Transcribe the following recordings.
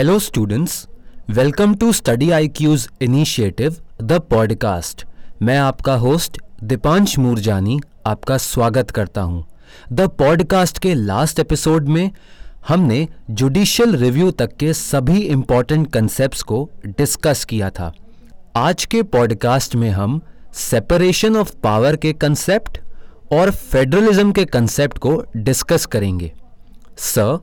Hello, students. Welcome to Study IQ's initiative, The Podcast. मैं आपका host Deepansh Moorjani आपका स्वागत करता हूँ। द पॉडकास्ट के लास्ट एपिसोड में हमने जुडिशियल रिव्यू तक के सभी इंपॉर्टेंट कंसेप्ट्स को डिस्कस किया था आज के पॉडकास्ट में हम सेपरेशन ऑफ़ पावर के कंसेप्ट और फेडरलिज्म के कंसेप्ट को डिस्कस करेंगे सर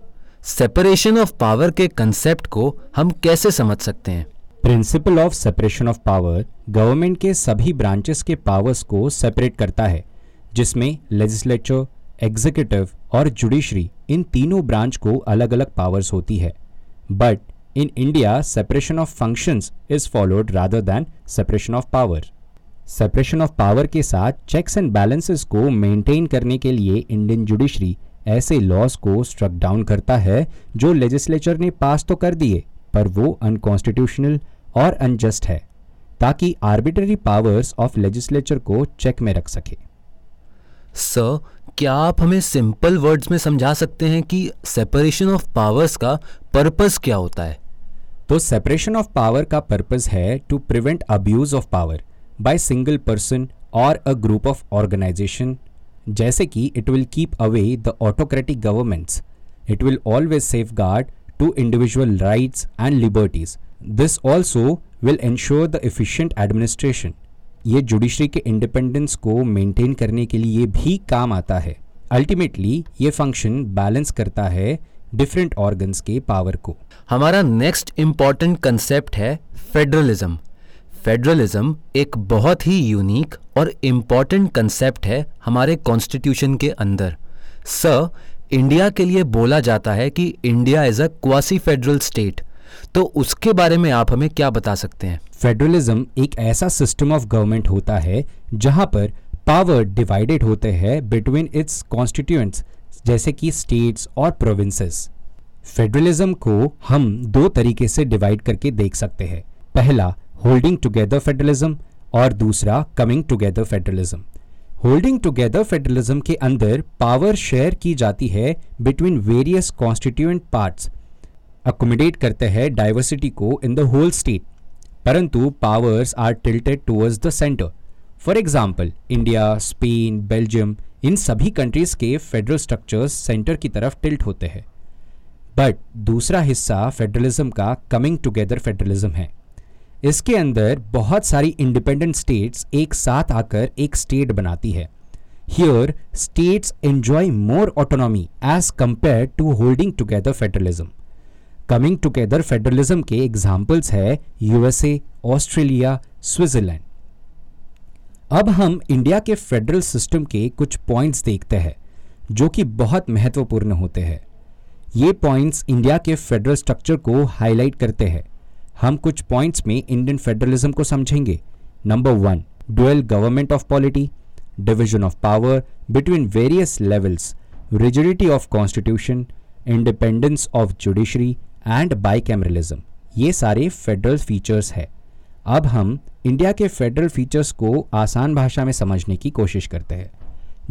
सेपरेशन ऑफ़ पावर के कंसेप्ट को हम कैसे समझ सकते हैं? Principle of separation of power government के सभी ब्रांचेस के पावर्स को सेपरेट करता है, जिसमें लेजिस्लेचर एग्जीक्यूटिव और जुडिशरी इन तीनों ब्रांच को अलग अलग पावर्स होती है। But in India separation of functions is followed rather than separation of power separation of power के साथ चेक्स एंड बैलेंसेस को मेंटेन करने के लिए इंडियन जुडिशरी ऐसे लॉज को स्ट्रक डाउन करता है जो लेजिस्लेचर ने पास तो कर दिए पर वो अनकॉन्स्टिट्यूशनल और अनजस्ट है ताकि आर्बिट्ररी पावर्स ऑफ़ लेजिस्लेचर को चेक में रख सके। सर क्या आप हमें सिंपल वर्ड्स में समझा सकते हैं कि सेपरेशन ऑफ़ पावर्स का पर्पस क्या होता है? तो सेपरेशन ऑफ़ पावर का पर्पस है to prevent abuse of power by single person और अ ग्रुप ऑफ़ ऑर्गेनाइजेशन जैसे कि it will keep away the autocratic governments it will always safeguard to individual rights and liberties this also will ensure the efficient administration ये judiciary के independence को maintain करने के लिए भी काम आता है. अल्टीमेटली ये फ़ंक्शन बैलेंस करता है डिफरेंट ऑर्गन्स के पावर को. हमारा नेक्स्ट इंपॉर्टेंट कंसेप्ट है फेडरलिज्म फेडरलिज्म एक बहुत ही यूनिक और इंपॉर्टेंट कंसेप्ट है हमारे कॉन्स्टिट्यूशन के अंदर। स इंडिया के लिए बोला जाता है कि India is a quasi federal state तो उसके बारे में आप हमें क्या बता सकते हैं? फेडरलिज्म एक ऐसा सिस्टम ऑफ़ गवर्नमेंट होता है जहाँ पर पावर डिवाइडेड होते हैं बिटवीन इट्स कॉन्स्टिट्यूएंट्स जैसे कि स्टेट्स और प्रोविंसेस फेडरलिज्म को हम दो तरीके से डिवाइड करके देख सकते हैं। पहला होल्डिंग टुगेदर फेडरलिज्म और दूसरा coming together federalism holding together federalism के अंदर पावर शेयर की जाती है between various constituent parts accommodate करते हैं डाइवर्सिटी को इन द होल स्टेट परंतु powers are tilted towards the centre for example India Spain Belgium इन सभी कंट्रीज़ के फेडरल स्ट्रक्चर्स सेंटर की तरफ़ टिल्ट होते हैं. बट दूसरा हिस्सा फेडरलिज्म का कमिंग टुगेदर फेडरलिज्म है. इसके अंदर बहुत सारी इंडिपेंडेंट स्टेट्स एक साथ आकर एक स्टेट बनाती है। Here states enjoy more autonomy as compare to holding together federalism coming together federalism के एग्जाम्पल्स है यूएसए ऑस्ट्रेलिया स्विट्जरलैंड अब हम इंडिया के फेडरल सिस्टम के कुछ पॉइंट्स देखते हैं, जो कि बहुत महत्वपूर्ण होते हैं। ये पॉइंट्स इंडिया के फेडरल स्ट्रक्चर को हाईलाइट करते हैं। हम कुछ पॉइंट्स में इंडियन फेडरलिज्म को समझेंगे. Number one dual government of polity division of power between various levels rigidity of constitution independence of judiciary and bicameralism ये सारे फेडरल फीचर्स है. अब हम इंडिया के फेडरल फीचर्स को आसान भाषा में समझने की कोशिश करते हैं.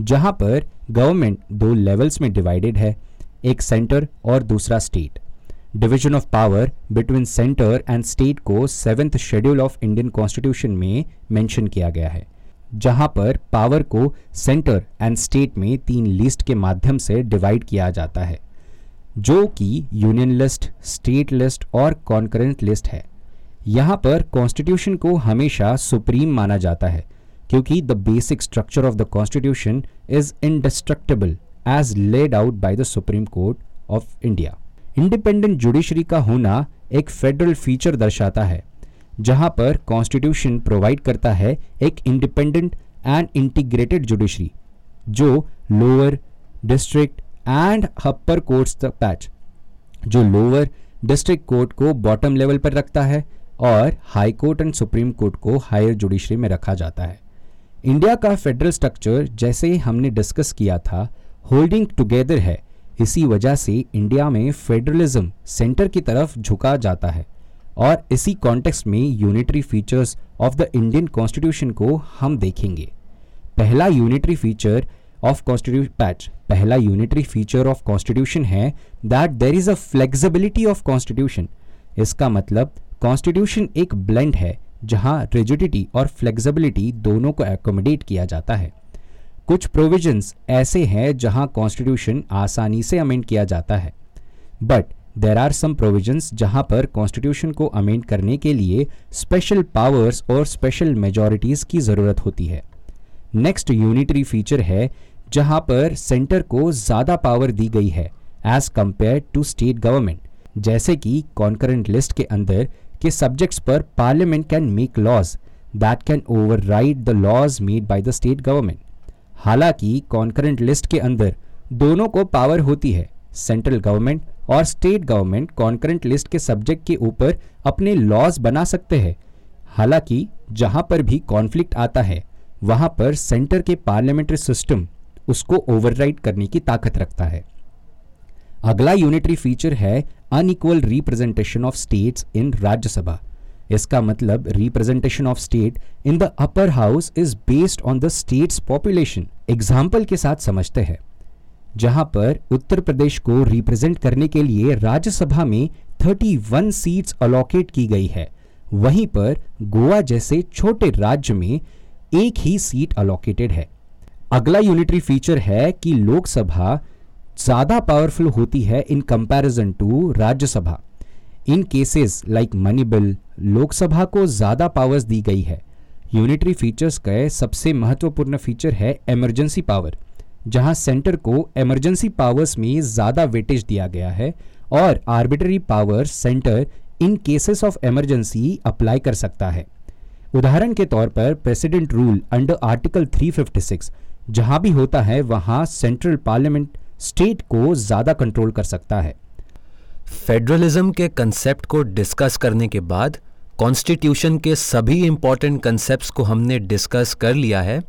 जहाँ पर गवर्नमेंट दो लेवल्स में डिवाइडेड है, एक सेंटर और दूसरा state division of power between centre and state को seventh schedule of Indian constitution में मेंशन किया गया है, जहाँ पर पावर को सेंटर एंड स्टेट में तीन लिस्ट के माध्यम से डिवाइड किया जाता है, जो कि यूनियन लिस्ट स्टेट लिस्ट और कॉन्करेंट लिस्ट है। यहाँ पर कॉन्स्टिट्यूशन को हमेशा सुप्रीम माना जाता है, क्योंकि the basic structure of the constitution is indestructible as laid out by the supreme court of India independent judiciary का होना एक फेडरल फीचर दर्शाता है, जहाँ पर कॉन्स्टिट्यूशन प्रोवाइड करता है एक इंडिपेंडेंट एंड इंटीग्रेटेड जुडिशरी, जो lower, district and upper courts तक पैच, जो लोअर, डिस्ट्रिक्ट कोर्ट को बॉटम लेवल पर रखता है और high court and supreme court को हायर जुडिशरी में रखा जाता है। इंडिया का फेडरल स्ट्रक्चर, जैसे ही हमने डिस्कस किया था, होल्डिंग टुगेदर है इसी वजह से इंडिया में फेडरलिज्म सेंटर की तरफ़ झुका जाता है। और इसी कॉन्टेक्स्ट में unitary features of the Indian constitution को हम देखेंगे। पहला यूनिटरी फीचर ऑफ़ कॉन्स्टिट्यूशन पैच पहला यूनिटरी फीचर ऑफ़ कॉन्स्टिट्यूशन है that there is a flexibility of constitution इसका मतलब कॉन्स्टिट्यूशन एक ब्लेंड है जहाँ रिजिडिटी और फ्लेक्सिबिलिटी दोनों को एकोमोडेट किया जाता है। कुछ प्रोविजंस ऐसे हैं जहाँ कॉन्स्टिट्यूशन आसानी से अमेंड किया जाता है। But there are some provisions जहाँ पर कॉन्स्टिट्यूशन को अमेंड करने के लिए स्पेशल पावर्स और स्पेशल मेजॉरिटीज की ज़रूरत होती है। नेक्स्ट यूनिटरी फीचर है जहाँ पर सेंटर को ज़्यादा पावर दी गई है as compared to state government जैसे कि कॉन्करेंट लिस्ट के अंदर के सब्जेक्ट्स पर parliament can make laws that can over the laws made by the state government हालाँकि कॉन्करेंट लिस्ट के अंदर दोनों को पावर होती है। सेंट्रल गवर्नमेंट और स्टेट गवर्नमेंट कॉन्करेंट लिस्ट के सब्जेक्ट के ऊपर अपने लॉज बना सकते हैं। हालाँकि जहाँ पर भी कॉन्फ्लिक्ट आता है, वहाँ पर सेंटर के पार्लियामेंट्री सिस्टम उसको ओवरराइड करने की ताकत रखता है। अगला यूनिटरी फीचर है unequal representation of states in Rajya Sabha. इसका मतलब representation of state in the upper house is based on the states population example के साथ समझते हैं। जहाँ पर उत्तर प्रदेश को रिप्रेजेंट करने के लिए राज्यसभा में 31 सीट्स अलोकेट की गई है। वहीं पर गोवा जैसे छोटे राज्य में एक ही सीट अलोकेटेड है। अगला यूनिटरी फीचर है कि लोकसभा ज़्यादा पावरफुल होती है in comparison to Rajya Sabha. In cases like money bill Lok Sabha को ज़्यादा पावर्स दी गई है। यूनिटरी फीचर्स का सबसे महत्वपूर्ण फीचर है इमरजेंसी पावर जहाँ सेंटर को इमरजेंसी पावर्स में ज़्यादा वेटेज दिया गया है और arbitrary power centre in cases of emergency apply कर सकता है। उदाहरण के तौर पर प्रेसिडेंट रूल अंडर आर्टिकल 356 जहाँ भी होता है, वहाँ सेंट्रल पार्लियामेंट स्टेट को ज़्यादा कंट्रोल कर सकता है। फेडरलिज्म के कंसेप्ट को डिस्कस करने के बाद कॉन्स्टिट्यूशन के सभी इंपॉर्टेंट कंसेप्ट को हमने डिस्कस कर लिया है।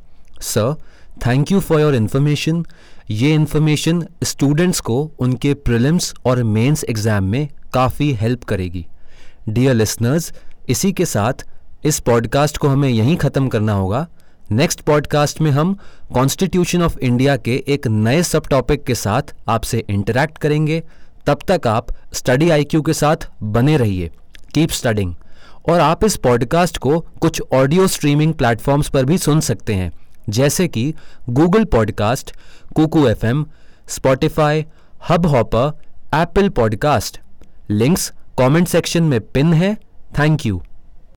Sir thank you for your information ये इन्फॉर्मेशन स्टूडेंट्स को उनके प्रिलिम्स और मेंस एग्ज़ाम में काफ़ी हेल्प करेगी। डियर लिसनर्स इसी के साथ इस पॉडकास्ट को हमें यहीं ख़त्म करना होगा। नेक्स्ट पॉडकास्ट में हम कॉन्स्टिट्यूशन ऑफ़ इंडिया के एक नए सब टॉपिक के साथ आपसे इंटरैक्ट करेंगे। तब तक आप स्टडी आईक्यू के साथ बने रहिए। कीप स्टडिंग और आप इस पॉडकास्ट को कुछ ऑडियो स्ट्रीमिंग प्लेटफॉर्म्स पर भी सुन सकते हैं। जैसे कि Google podcast Kuku F M Spotify Hubhopper Apple podcast links comment section में पिन है। Thank you